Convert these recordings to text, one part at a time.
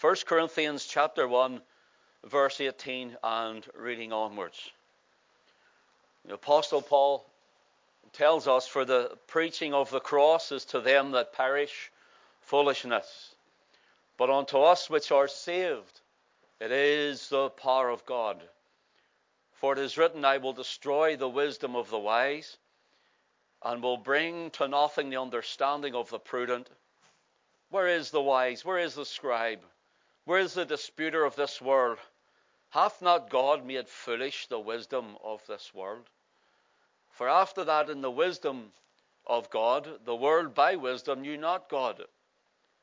1 Corinthians chapter 1, verse 18 and reading onwards. The Apostle Paul tells us, For the preaching of the cross is to them that perish foolishness, but unto us which are saved it is the power of God. For it is written, I will destroy the wisdom of the wise, and will bring to nothing the understanding of the prudent. Where is the wise? Where is the scribe? Where is the disputer of this world? Hath not God made foolish the wisdom of this world? For after that, in the wisdom of God, the world by wisdom knew not God.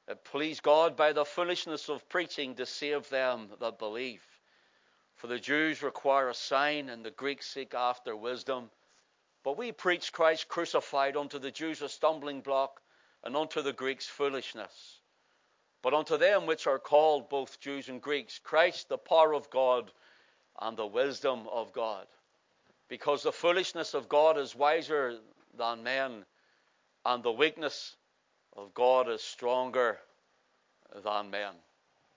It pleased God by the foolishness of preaching to save them that believe. For the Jews require a sign, and the Greeks seek after wisdom. But we preach Christ crucified unto the Jews a stumbling block, and unto the Greeks foolishness. But unto them which are called, both Jews and Greeks, Christ the power of God and the wisdom of God. Because the foolishness of God is wiser than men, and the weakness of God is stronger than men.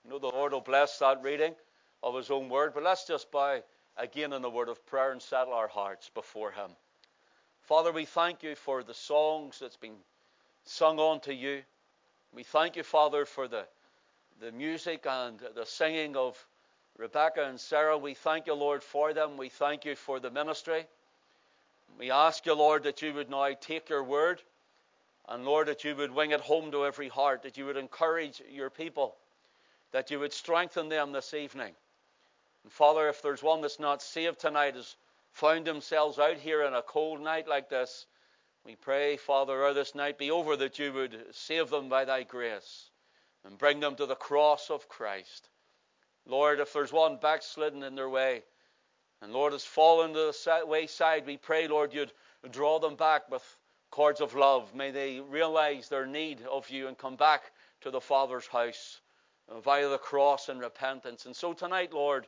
You know, the Lord will bless that reading of His own word. But let's just bow again in the word of prayer and settle our hearts before Him. Father, we thank you for the songs that's been sung unto you. We thank you, Father, for the, the music and the singing of Rebecca and Sarah. We thank you, Lord, for them. We thank you for the ministry. We ask you, Lord, that you would now take your word and, Lord, that you would wing it home to every heart, that you would encourage your people, that you would strengthen them this evening. And Father, if there's one that's not saved tonight, has found themselves out here in a cold night like this, we pray, Father, ere this night be over, that you would save them by thy grace and bring them to the cross of Christ. Lord, if there's one backslidden in their way, and Lord has fallen to the wayside, we pray, Lord, you'd draw them back with cords of love. May they realize their need of you and come back to the Father's house via the cross and repentance. And so tonight, Lord,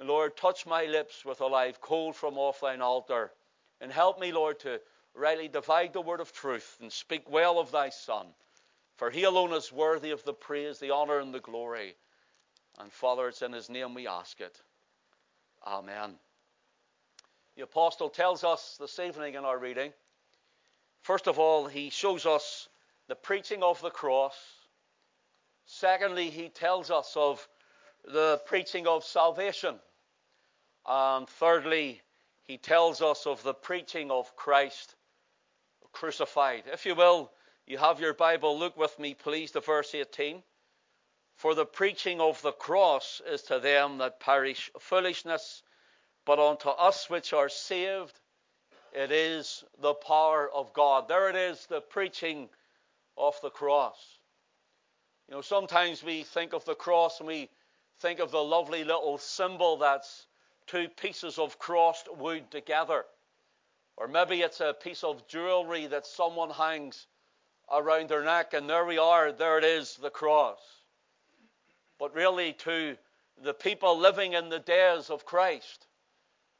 Lord, touch my lips with a live coal from off thine altar. And help me, Lord, to rightly divide the word of truth and speak well of thy Son. For he alone is worthy of the praise, the honor, and the glory. And Father, it's in his name we ask it. Amen. The apostle tells us this evening in our reading, first of all, he shows us the preaching of the cross. Secondly, he tells us of the preaching of salvation. And thirdly, he tells us of the preaching of Christ crucified. If you will, you have your Bible, look with me, please, to verse 18. For the preaching of the cross is to them that perish foolishness, but unto us which are saved, it is the power of God. There it is, the preaching of the cross. You know, sometimes we think of the cross and we think of the lovely little symbol that's two pieces of crossed wood together. Or maybe it's a piece of jewelry that someone hangs around their neck, and there we are, there it is, the cross. But really, to the people living in the days of Christ,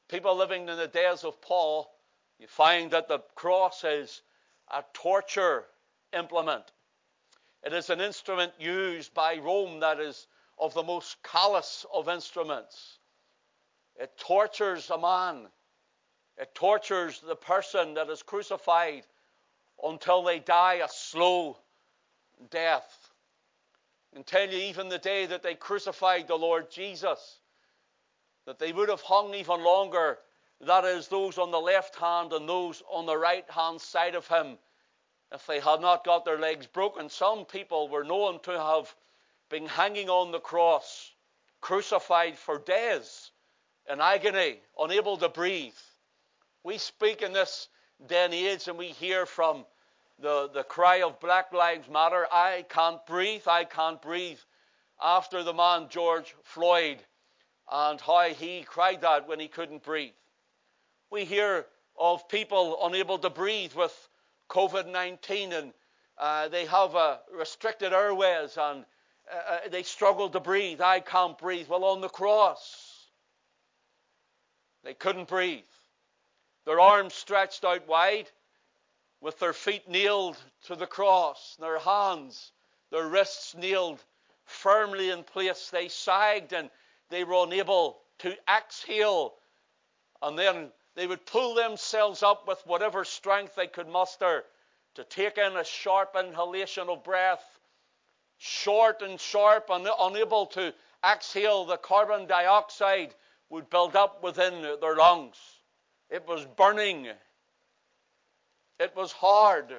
people living in the days of Paul, you find that the cross is a torture implement. It is an instrument used by Rome that is of the most callous of instruments. It tortures a man. It tortures the person that is crucified until they die a slow death. You, even the day that they crucified the Lord Jesus, that they would have hung even longer. That is, those on the left hand and those on the right hand side of him, if they had not got their legs broken. Some people were known to have been hanging on the cross, crucified for days in agony, unable to breathe. We speak in this day and age and we hear from the, the cry of Black Lives Matter, I can't breathe, I can't breathe, after the man George Floyd and how he cried that when he couldn't breathe. We hear of people unable to breathe with COVID 19 and uh, they have a restricted airways and uh, uh, they struggle to breathe. I can't breathe. Well, on the cross, they couldn't breathe. Their arms stretched out wide, with their feet nailed to the cross, their hands, their wrists nailed firmly in place. They sagged and they were unable to exhale. And then they would pull themselves up with whatever strength they could muster to take in a sharp inhalation of breath, short and sharp, and unable to exhale the carbon dioxide would build up within their lungs. It was burning. It was hard.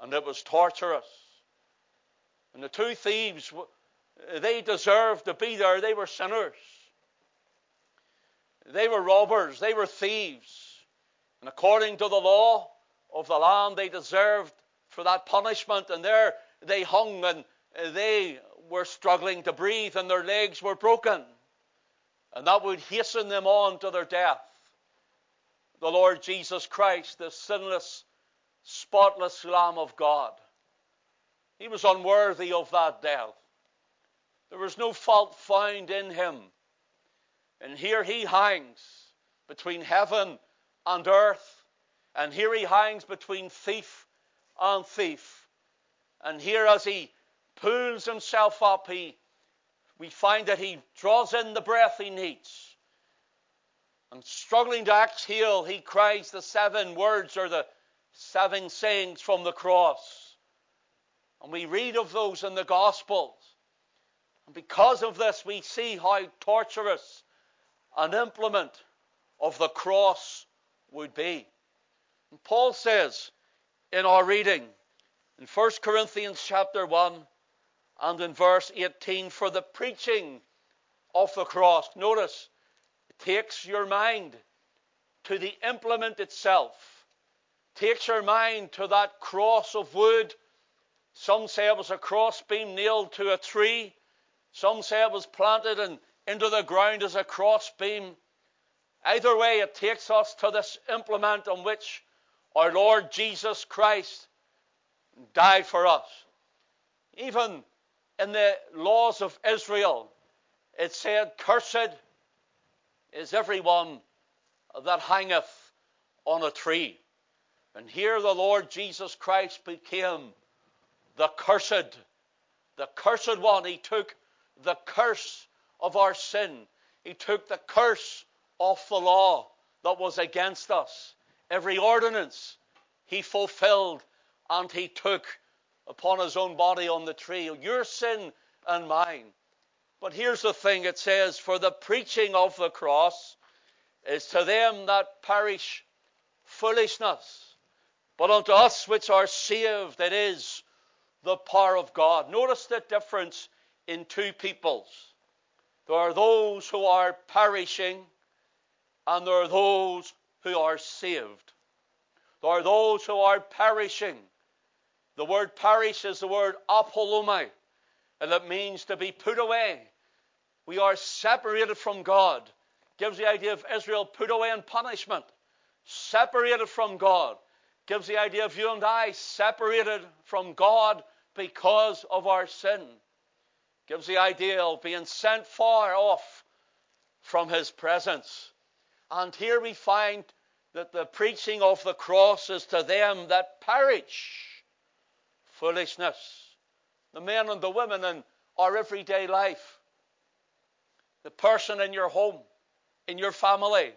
And it was torturous. And the two thieves, they deserved to be there. They were sinners. They were robbers. They were thieves. And according to the law of the land, they deserved for that punishment. And there they hung and they were struggling to breathe and their legs were broken. And that would hasten them on to their death. The Lord Jesus Christ, the sinless, spotless Lamb of God, he was unworthy of that death. There was no fault found in him. And here he hangs between heaven and earth. And here he hangs between thief and thief. And here, as he pulls himself up, he, we find that he draws in the breath he needs. And struggling to exhale, he cries the seven words or the seven sayings from the cross. And we read of those in the Gospels. And because of this, we see how torturous an implement of the cross would be. And Paul says in our reading in 1 Corinthians chapter 1 and in verse 18, for the preaching of the cross, notice, takes your mind to the implement itself, takes your mind to that cross of wood some say it was a crossbeam nailed to a tree. Some say it was planted into the ground as a crossbeam. Either way, it takes us to this implement on which our Lord Jesus Christ died for us. Even in the laws of Israel, it said, Cursed is everyone that hangeth on a tree. And here the Lord Jesus Christ became the cursed, the cursed one. He took the curse of our sin. He took the curse of the law that was against us. Every ordinance he fulfilled and he took upon his own body on the tree. Your sin and mine. But here's the thing it says, For the preaching of the cross is to them that perish foolishness, but unto us which are saved it is the power of God. Notice the difference in two peoples. There are those who are perishing, and there are those who are saved. There are those who are perishing. The word perish is the word apolumi, and it means to be put away. We are separated from God. Gives the idea of Israel put away in punishment. Separated from God. Gives the idea of you and I separated from God because of our sin. Gives the idea of being sent far off from his presence. And here we find that the preaching of the cross is to them that perish. Foolishness. The men and the women in our everyday life. The person in your home, in your family,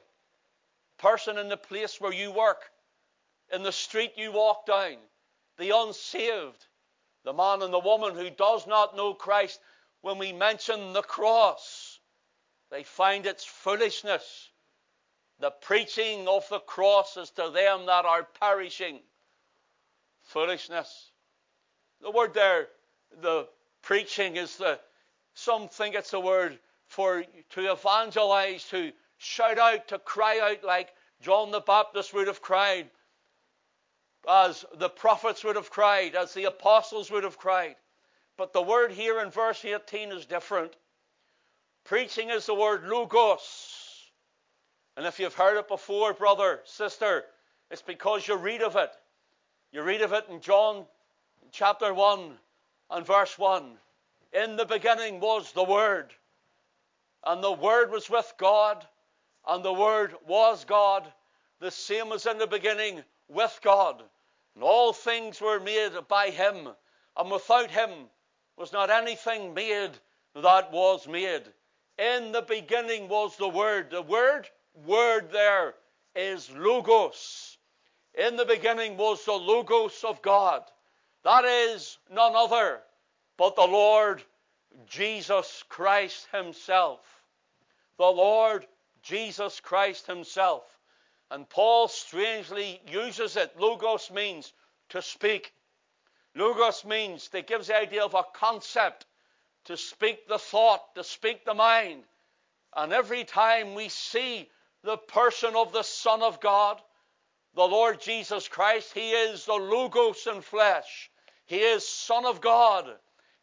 person in the place where you work, in the street you walk down, the unsaved, the man and the woman who does not know Christ, when we mention the cross, they find its foolishness. The preaching of the cross is to them that are perishing. Foolishness. The word there, the preaching is the, some think it's a word for to evangelize, to shout out, to cry out like John the Baptist would have cried as the prophets would have cried, as the apostles would have cried. But the word here in verse 18 is different. Preaching is the word logos. And if you've heard it before, brother, sister, it's because you read of it. You read of it in John chapter 1 and verse 1. In the beginning was the Word, and the Word was with God, and the Word was God. The same as in the beginning with God. And all things were made by him, and without him was not anything made that was made. In the beginning was the Word. The word, word there is Logos. In the beginning was the Logos of God. That is none other but the Lord Jesus Christ Himself. The Lord Jesus Christ Himself. And Paul strangely uses it. Logos means to speak. Logos means, it gives the idea of a concept, to speak the thought, to speak the mind. And every time we see the person of the Son of God, the Lord Jesus Christ, He is the Logos in flesh. He is Son of God.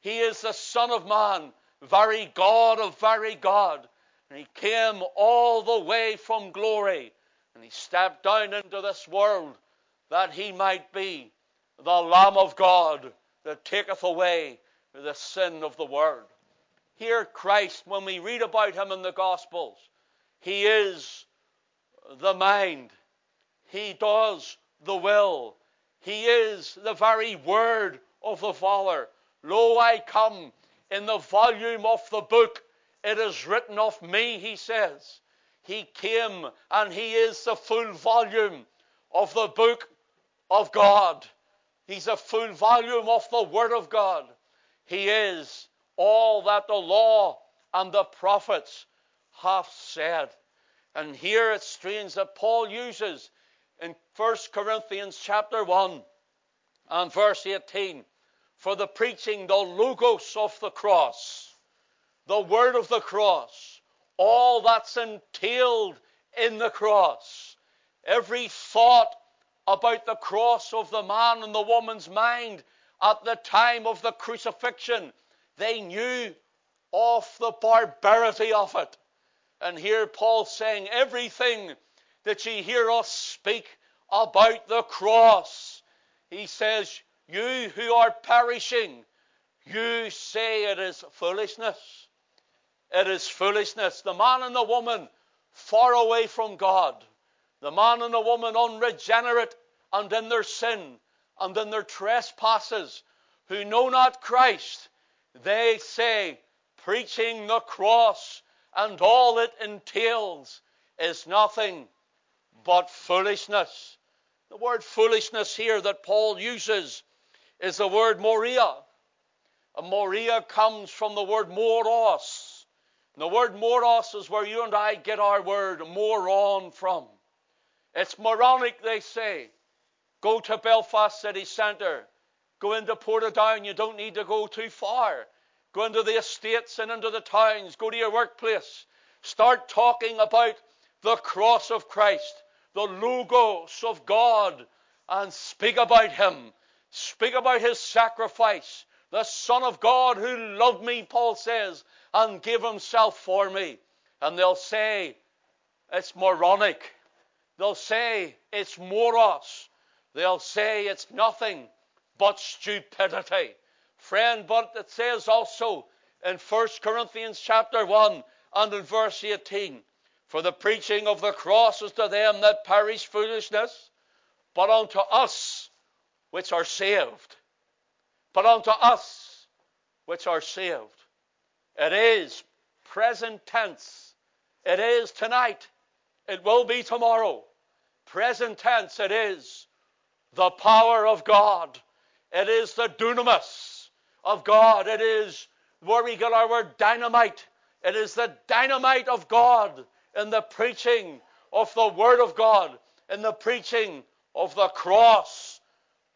He is the Son of Man, very God of very God. And He came all the way from glory. And He stepped down into this world that He might be the Lamb of God that taketh away the sin of the world. Here, Christ, when we read about Him in the Gospels, He is the mind. He does the will. He is the very word of the Father. Lo, I come in the volume of the book. It is written of me, he says. He came and he is the full volume of the book of God. He's a full volume of the Word of God. He is all that the law and the prophets have said. And here it's strange that Paul uses in 1 Corinthians chapter 1 and verse 18 for the preaching the logos of the cross, the word of the cross, all that's entailed in the cross, every thought about the cross of the man and the woman's mind at the time of the crucifixion, they knew of the barbarity of it. And here Paul's saying everything that ye hear us speak about the cross. He says, You who are perishing, you say it is foolishness. It is foolishness. The man and the woman far away from God, the man and the woman unregenerate and in their sin and in their trespasses, who know not Christ, they say, preaching the cross and all it entails is nothing but foolishness. The word foolishness here that Paul uses is the word moria. And moria comes from the word moros. And the word moros is where you and I get our word moron from. It's moronic, they say. Go to Belfast city centre. Go into Portadown. You don't need to go too far. Go into the estates and into the towns. Go to your workplace. Start talking about the cross of Christ, the Logos of God, and speak about Him. Speak about His sacrifice, the Son of God who loved me, Paul says, and gave Himself for me. And they'll say it's moronic. They'll say it's moros. They'll say it's nothing but stupidity. Friend, but it says also in 1 Corinthians chapter 1 and in verse 18, For the preaching of the cross is to them that perish foolishness, but unto us which are saved. But unto us which are saved. It is present tense. It is tonight. It will be tomorrow. Present tense it is the power of God. It is the dunamis of God. It is where we get our word dynamite. It is the dynamite of God in the preaching of the Word of God, in the preaching of the cross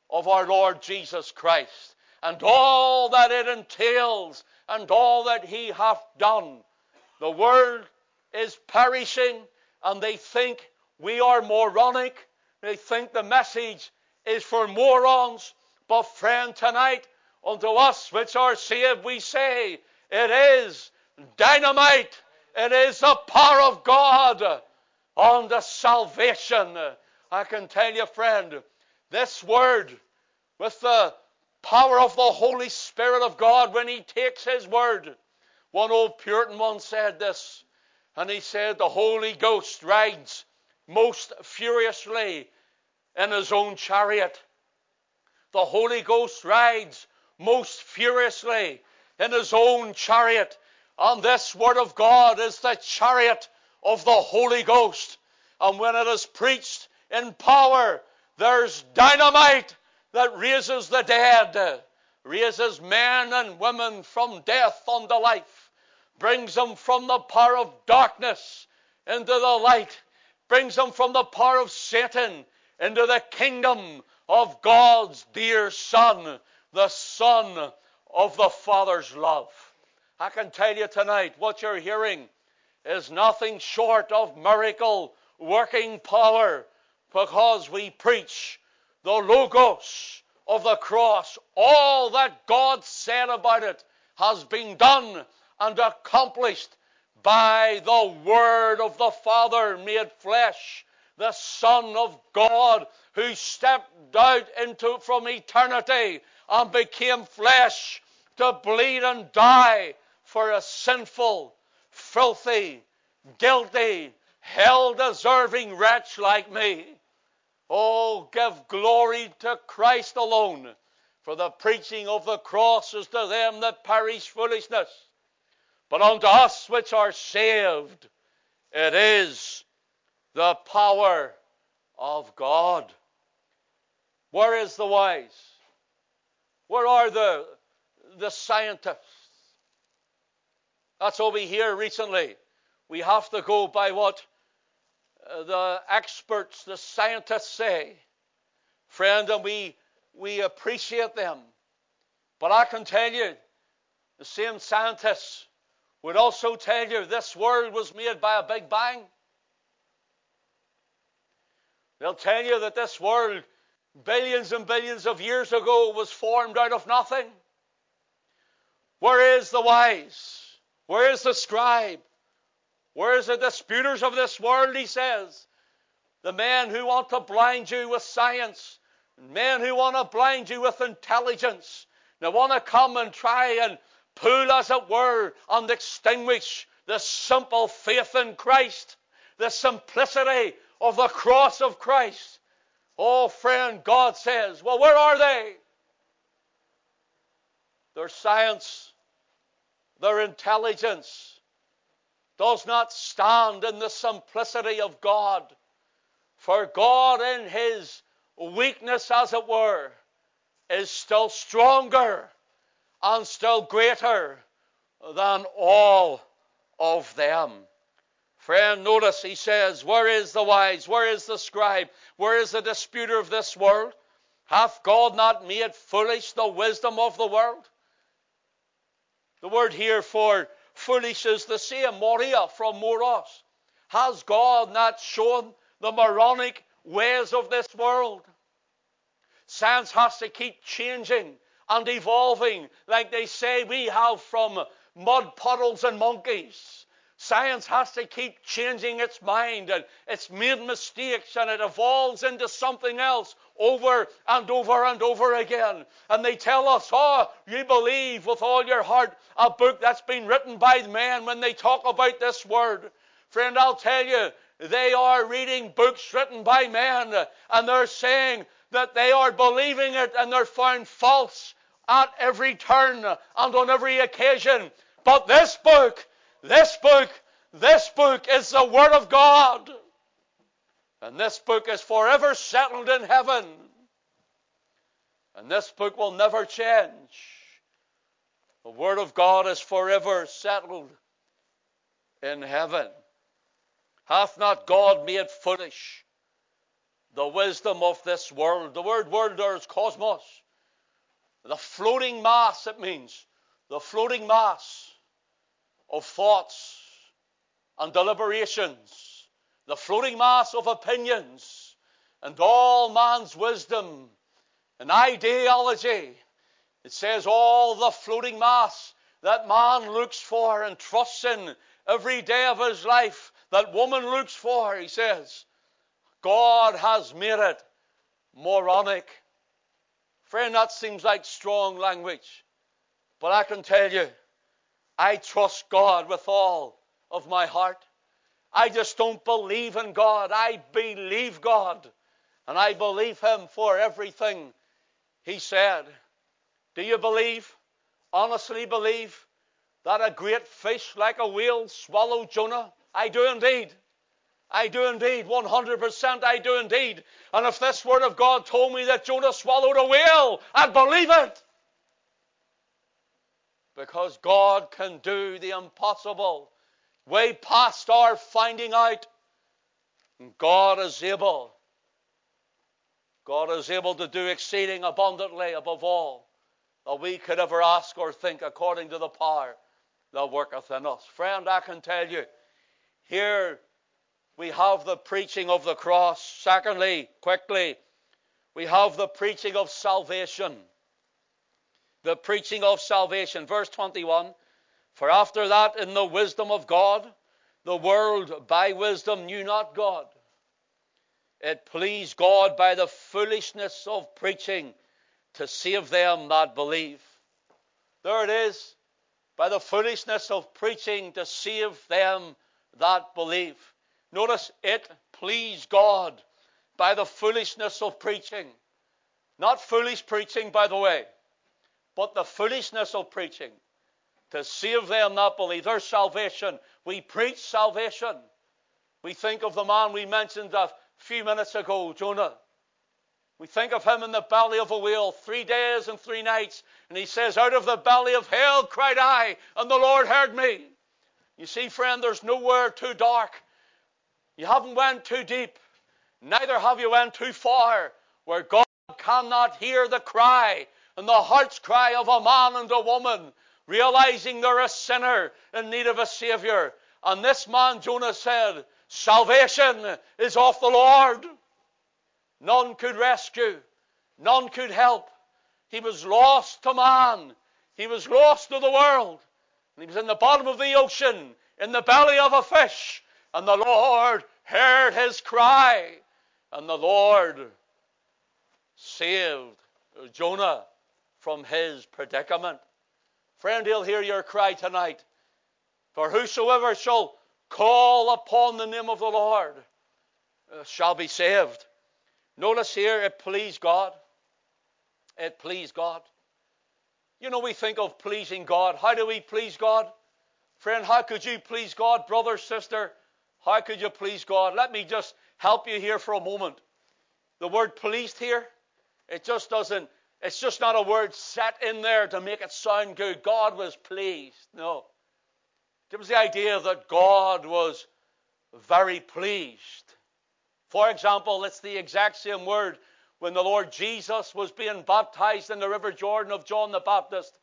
of our Lord Jesus Christ, and all that it entails, and all that He hath done. The world is perishing, and they think we are moronic. They think the message is for morons. But friend, tonight, unto us which are saved, we say, it is dynamite. It is the power of God on the salvation. I can tell you, friend, this word, with the power of the Holy Spirit of God, when He takes His word, one old Puritan once said this, and he said, The Holy Ghost rides most furiously in his own chariot. The Holy Ghost rides most furiously in his own chariot. And this word of God is the chariot of the Holy Ghost. And when it is preached in power, there's dynamite that raises the dead, raises men and women from death unto life, brings them from the power of darkness into the light, brings them from the power of Satan into the kingdom of God's dear Son, the Son of the Father's love. I can tell you tonight what you're hearing is nothing short of miracle working power because we preach the Logos of the cross. All that God said about it has been done and accomplished by the Word of the Father made flesh, the Son of God who stepped out into from eternity and became flesh to bleed and die for a sinful, filthy, guilty, hell deserving wretch like me. Oh, give glory to Christ alone, for the preaching of the cross is to them that perish foolishness. But unto us which are saved, it is the power of God. Where is the wise? Where are the, the scientists? That's what we hear recently. We have to go by what uh, the experts, the scientists say. Friend, and we, we appreciate them. But I can tell you, the same scientists would also tell you this world was made by a big bang. They'll tell you that this world, billions and billions of years ago, was formed out of nothing. Where is the wise? Where is the scribe? Where is the disputers of this world? He says. The men who want to blind you with science, men who want to blind you with intelligence, they want to come and try and pull, as it were, and extinguish the simple faith in Christ, the simplicity of the cross of Christ. Oh, friend, God says, well, where are they? Their science, their intelligence does not stand in the simplicity of God. For God, in His weakness, as it were, is still stronger and still greater than all of them. Friend, notice he says, Where is the wise? Where is the scribe? Where is the disputer of this world? Hath God not made foolish the wisdom of the world? The word here for foolish is the same, moria from moros. Has God not shown the moronic ways of this world? Science has to keep changing and evolving, like they say we have from mud puddles and monkeys. Science has to keep changing its mind and it's made mistakes and it evolves into something else over and over and over again. And they tell us, oh, you believe with all your heart a book that's been written by men when they talk about this word. Friend, I'll tell you, they are reading books written by men and they're saying that they are believing it and they're found false at every turn and on every occasion. But this book, this book, this book is the Word of God. And this book is forever settled in heaven. And this book will never change. The Word of God is forever settled in heaven. Hath not God made foolish the wisdom of this world? The word world there is cosmos. The floating mass, it means. The floating mass of thoughts and deliberations. The floating mass of opinions and all man's wisdom and ideology. It says all the floating mass that man looks for and trusts in every day of his life, that woman looks for, he says. God has made it moronic Friend, that seems like strong language. But I can tell you, I trust God with all of my heart. I just don't believe in God. I believe God. And I believe Him for everything He said. Do you believe? honestly believe that a great fish like a whale swallowed Jonah? I do indeed. I do indeed. 100% I do indeed. And if this word of God told me that Jonah swallowed a whale, I'd believe it. Because God can do the impossible way past our finding out. God is able. God is able to do exceeding abundantly above all that we could ever ask or think according to the power that worketh in us. Friend, I can tell you, here we have the preaching of the cross. Secondly, quickly, we have the preaching of salvation. The preaching of salvation. Verse 21 For after that, in the wisdom of God, the world by wisdom knew not God. It pleased God by the foolishness of preaching to save them that believe. There it is. By the foolishness of preaching to save them that believe. Notice it pleased God by the foolishness of preaching. Not foolish preaching, by the way, but the foolishness of preaching to save them that believe. Their salvation. We preach salvation. We think of the man we mentioned a few minutes ago, Jonah. We think of him in the belly of a whale, three days and three nights. And he says, Out of the belly of hell cried I, and the Lord heard me. You see, friend, there's nowhere too dark. You haven't went too deep. Neither have you went too far where God cannot hear the cry and the heart's cry of a man and a woman, realizing they're a sinner in need of a Savior. And this man, Jonah, said, Salvation is of the Lord. None could rescue. None could help. He was lost to man. He was lost to the world. And he was in the bottom of the ocean, in the belly of a fish. And the Lord heard his cry. And the Lord saved Jonah from his predicament. Friend, he'll hear your cry tonight. For whosoever shall call upon the name of the Lord uh, shall be saved. Notice here, it pleased God. It pleased God. You know, we think of pleasing God. How do we please God? Friend, how could you please God, brother, sister? How could you please God? Let me just help you here for a moment. The word pleased here, it just doesn't, it's just not a word set in there to make it sound good. God was pleased. No. It was the idea that God was very pleased. For example, it's the exact same word when the Lord Jesus was being baptized in the River Jordan of John the Baptist.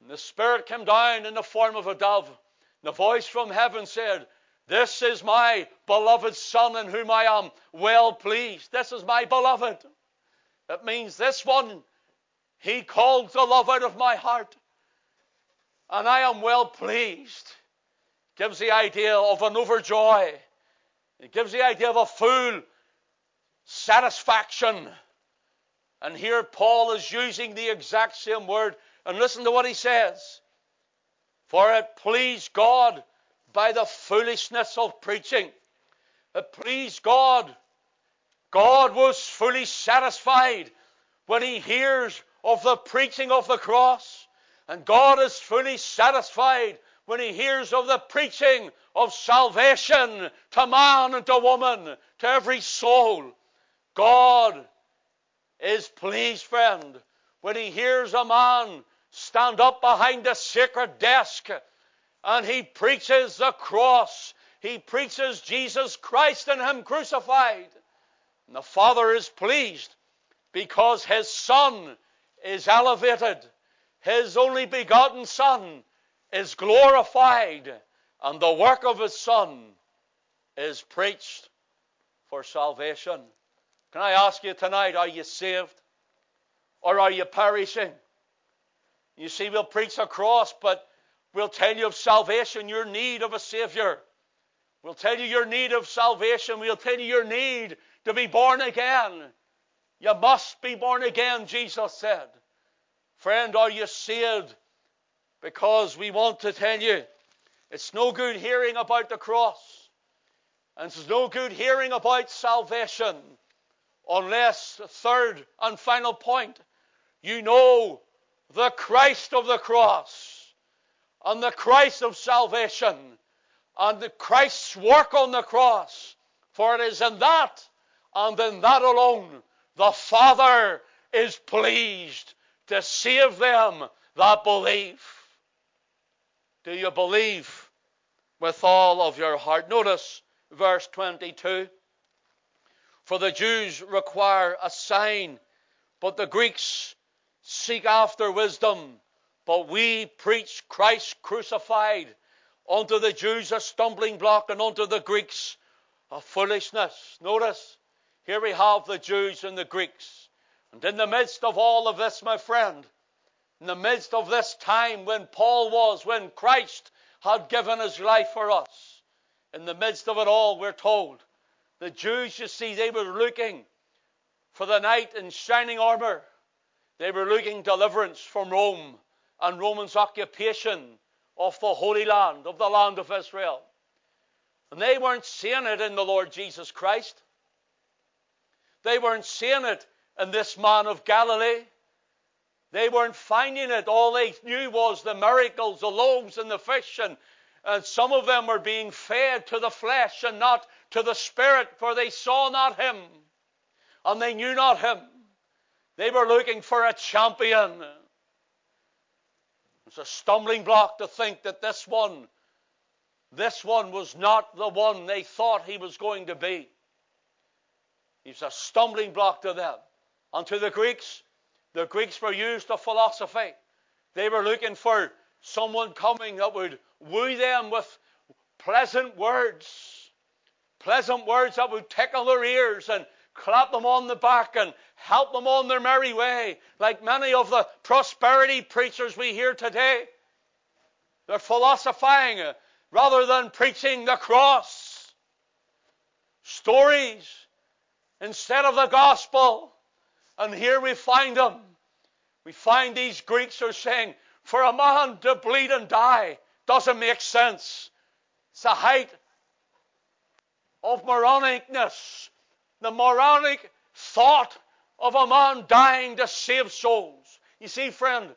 And the Spirit came down in the form of a dove. And the voice from heaven said, This is my beloved Son in whom I am well pleased. This is my beloved. It means this one, he called the love out of my heart. And I am well pleased. Gives the idea of an overjoy it gives the idea of a full satisfaction. And here Paul is using the exact same word. And listen to what he says. For it pleased God by the foolishness of preaching. It pleased God. God was fully satisfied when he hears of the preaching of the cross. And God is fully satisfied when he hears of the preaching of salvation to man and to woman, to every soul. God is pleased, friend, when he hears a man stand up behind a sacred desk and he preaches the cross. He preaches Jesus Christ and Him crucified. And the Father is pleased because His Son is elevated. His only begotten Son is glorified and the work of his Son is preached for salvation. Can I ask you tonight, are you saved or are you perishing? You see, we'll preach a cross, but we'll tell you of salvation, your need of a Savior. We'll tell you your need of salvation. We'll tell you your need to be born again. You must be born again, Jesus said. Friend, are you saved because we want to tell you it's no good hearing about the cross, and it's no good hearing about salvation unless, third and final point, you know the Christ of the cross and the Christ of salvation and Christ's work on the cross. For it is in that and in that alone the Father is pleased to save them that believe. Do you believe with all of your heart? Notice verse 22. For the Jews require a sign, but the Greeks seek after wisdom. But we preach Christ crucified, unto the Jews a stumbling block, and unto the Greeks a foolishness. Notice, here we have the Jews and the Greeks. And in the midst of all of this, my friend, in the midst of this time when Paul was, when Christ had given his life for us, in the midst of it all, we're told, the Jews, you see, they were looking for the knight in shining armor. They were looking deliverance from Rome and Roman's occupation of the Holy Land, of the land of Israel. And they weren't seeing it in the Lord Jesus Christ. They weren't seeing it in this man of Galilee. They weren't finding it. All they knew was the miracles, the loaves and the fish, and, and some of them were being fed to the flesh and not to the spirit, for they saw not him and they knew not him. They were looking for a champion. It's a stumbling block to think that this one, this one was not the one they thought he was going to be. He's a stumbling block to them. And to the Greeks, the Greeks were used to philosophy. They were looking for someone coming that would woo them with pleasant words. Pleasant words that would tickle their ears and clap them on the back and help them on their merry way, like many of the prosperity preachers we hear today. They're philosophizing rather than preaching the cross. Stories instead of the gospel. And here we find them. We find these Greeks are saying, for a man to bleed and die doesn't make sense. It's the height of moronicness, the moronic thought of a man dying to save souls. You see, friend,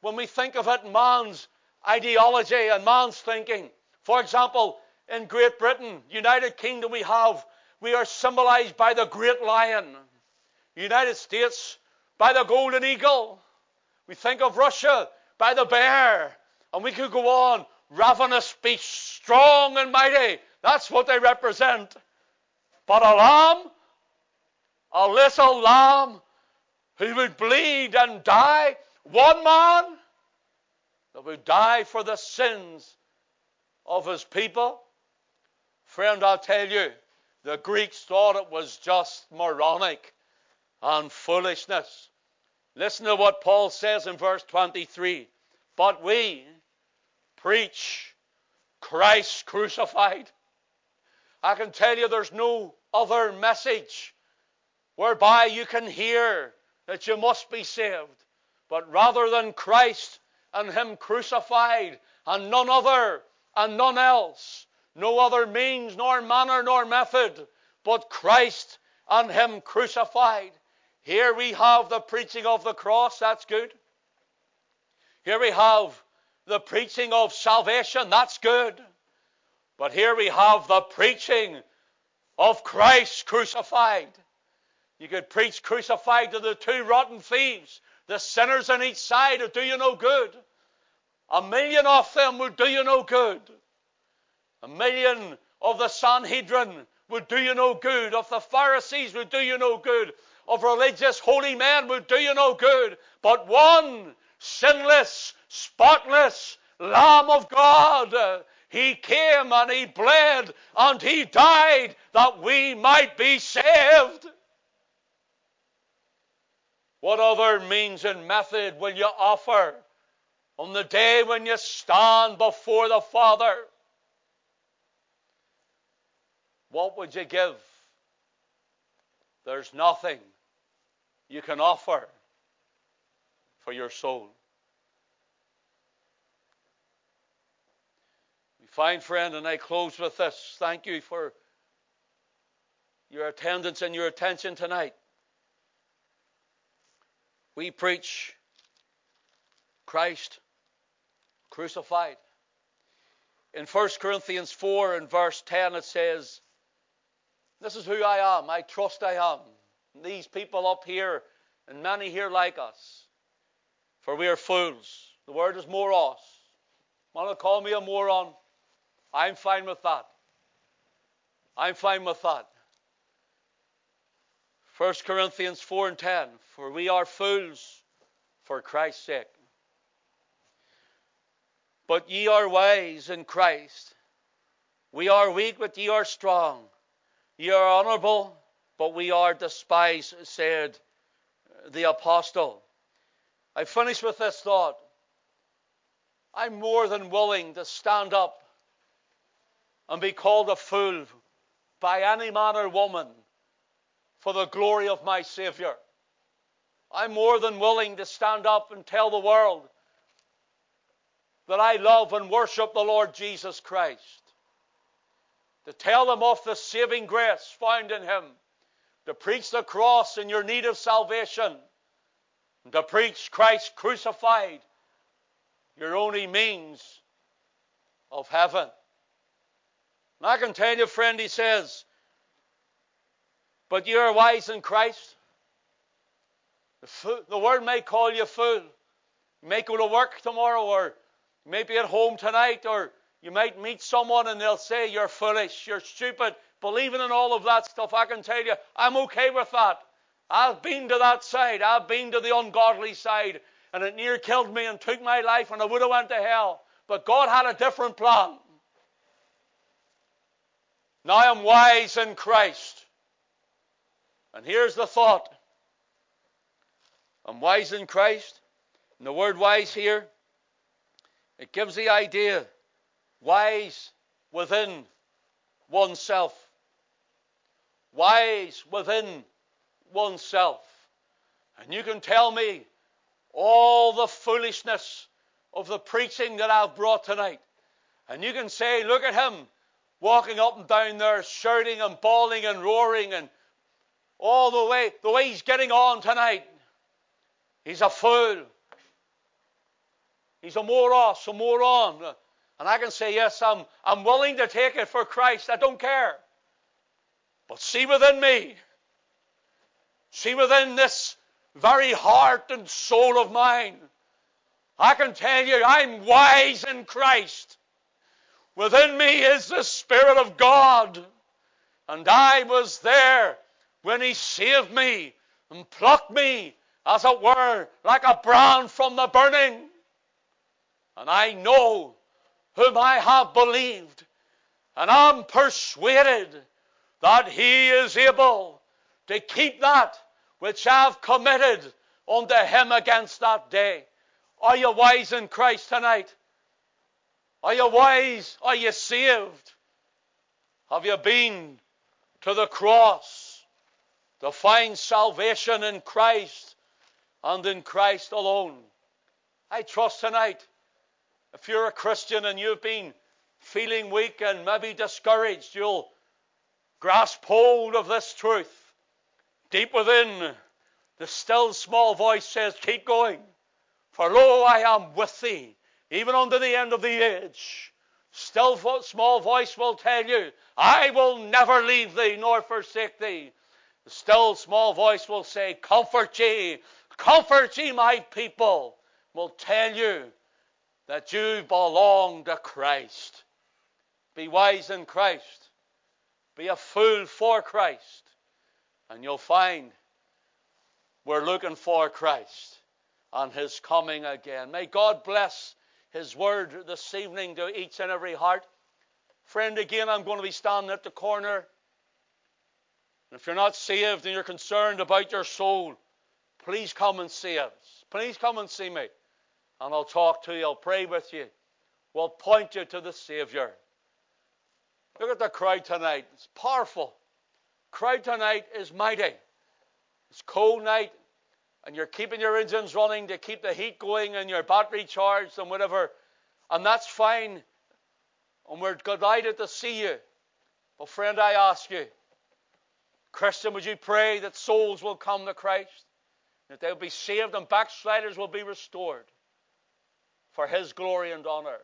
when we think of it, man's ideology and man's thinking, for example, in Great Britain, United Kingdom, we have, we are symbolized by the great lion. United States by the golden eagle. We think of Russia by the bear. And we could go on. Ravenous beast, strong and mighty. That's what they represent. But a lamb, little lamb who would bleed and die, one man that would die for the sins of his people. Friend, I'll tell you, the Greeks thought it was just moronic and foolishness. Listen to what Paul says in verse 23. But we preach Christ crucified. I can tell you there's no other message whereby you can hear that you must be saved. But rather than Christ and Him crucified and none other and none else, no other means nor manner nor method, but Christ and Him crucified. Here we have the preaching of the cross, that's good. Here we have the preaching of salvation, that's good. But here we have the preaching of Christ crucified. You could preach crucified to the two rotten thieves, the sinners on each side who do you no good. A million of them would do you no good. A million of the Sanhedrin would do you no good, of the Pharisees would do you no good, of religious holy men would do you no good, but one sinless, spotless Lamb of God. He came and He bled and He died that we might be saved. What other means and method will you offer on the day when you stand before the Father? What would you give? There's nothing you can offer for your soul. We find, friend, and I close with this. Thank you for your attendance and your attention tonight. We preach Christ crucified. In 1 Corinthians 4 and verse 10, it says, This is who I am. I trust I am. And These people up here, and many here like us, for we are fools. The word is moros. Want to call me a moron? I'm fine with that. I'm fine with that. 1 Corinthians 4 and 10 For we are fools for Christ's sake. But ye are wise in Christ. We are weak, but ye are strong. Ye are honorable, but we are despised, said the apostle. I finish with this thought. I'm more than willing to stand up and be called a fool by any man or woman for the glory of my Savior. I'm more than willing to stand up and tell the world that I love and worship the Lord Jesus Christ. To tell them of the saving grace found in Him. To preach the cross in your need of salvation. And to preach Christ crucified, your only means of heaven. And I can tell you, friend, he says, but you are wise in Christ. The, fool, the world may call you a fool. You may go to work tomorrow, or you may be at home tonight, or you might meet someone and they'll say you're foolish, you're stupid, believing in all of that stuff. I can tell you, I'm okay with that. I've been to that side. I've been to the ungodly side, and it near killed me and took my life, and I would have went to hell. But God had a different plan. Now I'm wise in Christ. And here's the thought I'm wise in Christ. And the word wise here, it gives the idea wise within oneself. Wise within oneself. And you can tell me all the foolishness of the preaching that I've brought tonight. And you can say, look at him walking up and down there, shouting and bawling and roaring and all the way, the way he's getting on tonight. He's a fool. He's a moros, a moron. And I can say, yes, I'm, I'm willing to take it for Christ. I don't care. But see within me, see within this very heart and soul of mine, I can tell you I'm wise in Christ. Within me is the Spirit of God. And I was there when He saved me and plucked me, as it were, like a brand from the burning. And I know whom I have believed, and I'm persuaded that He is able to keep that which I've committed unto Him against that day. Are you wise in Christ tonight? Are you wise? Are you saved? Have you been to the cross to find salvation in Christ and in Christ alone? I trust tonight, if you're a Christian and you've been feeling weak and maybe discouraged, you'll grasp hold of this truth. Deep within, the still small voice says, Keep going, for lo, I am with thee even unto the end of the age. Still small voice will tell you, I will never leave thee nor forsake thee. The still small voice will say, Comfort ye, comfort ye, my people, will tell you that you belong to Christ. Be wise in Christ. Be a fool for Christ. And you'll find we're looking for Christ and His coming again. May God bless his word this evening to each and every heart. Friend, again, I'm going to be standing at the corner. And if you're not saved and you're concerned about your soul, please come and see us. Please come and see me. And I'll talk to you. I'll pray with you. We'll point you to the Savior. Look at the crowd tonight. It's powerful. Crowd tonight is mighty. It's cold night and you're keeping your engines running to keep the heat going and your battery charged and whatever, and that's fine. And we're delighted to see you. But, friend, I ask you, Christian, would you pray that souls will come to Christ? That they'll be saved and backsliders will be restored? for His glory and honor.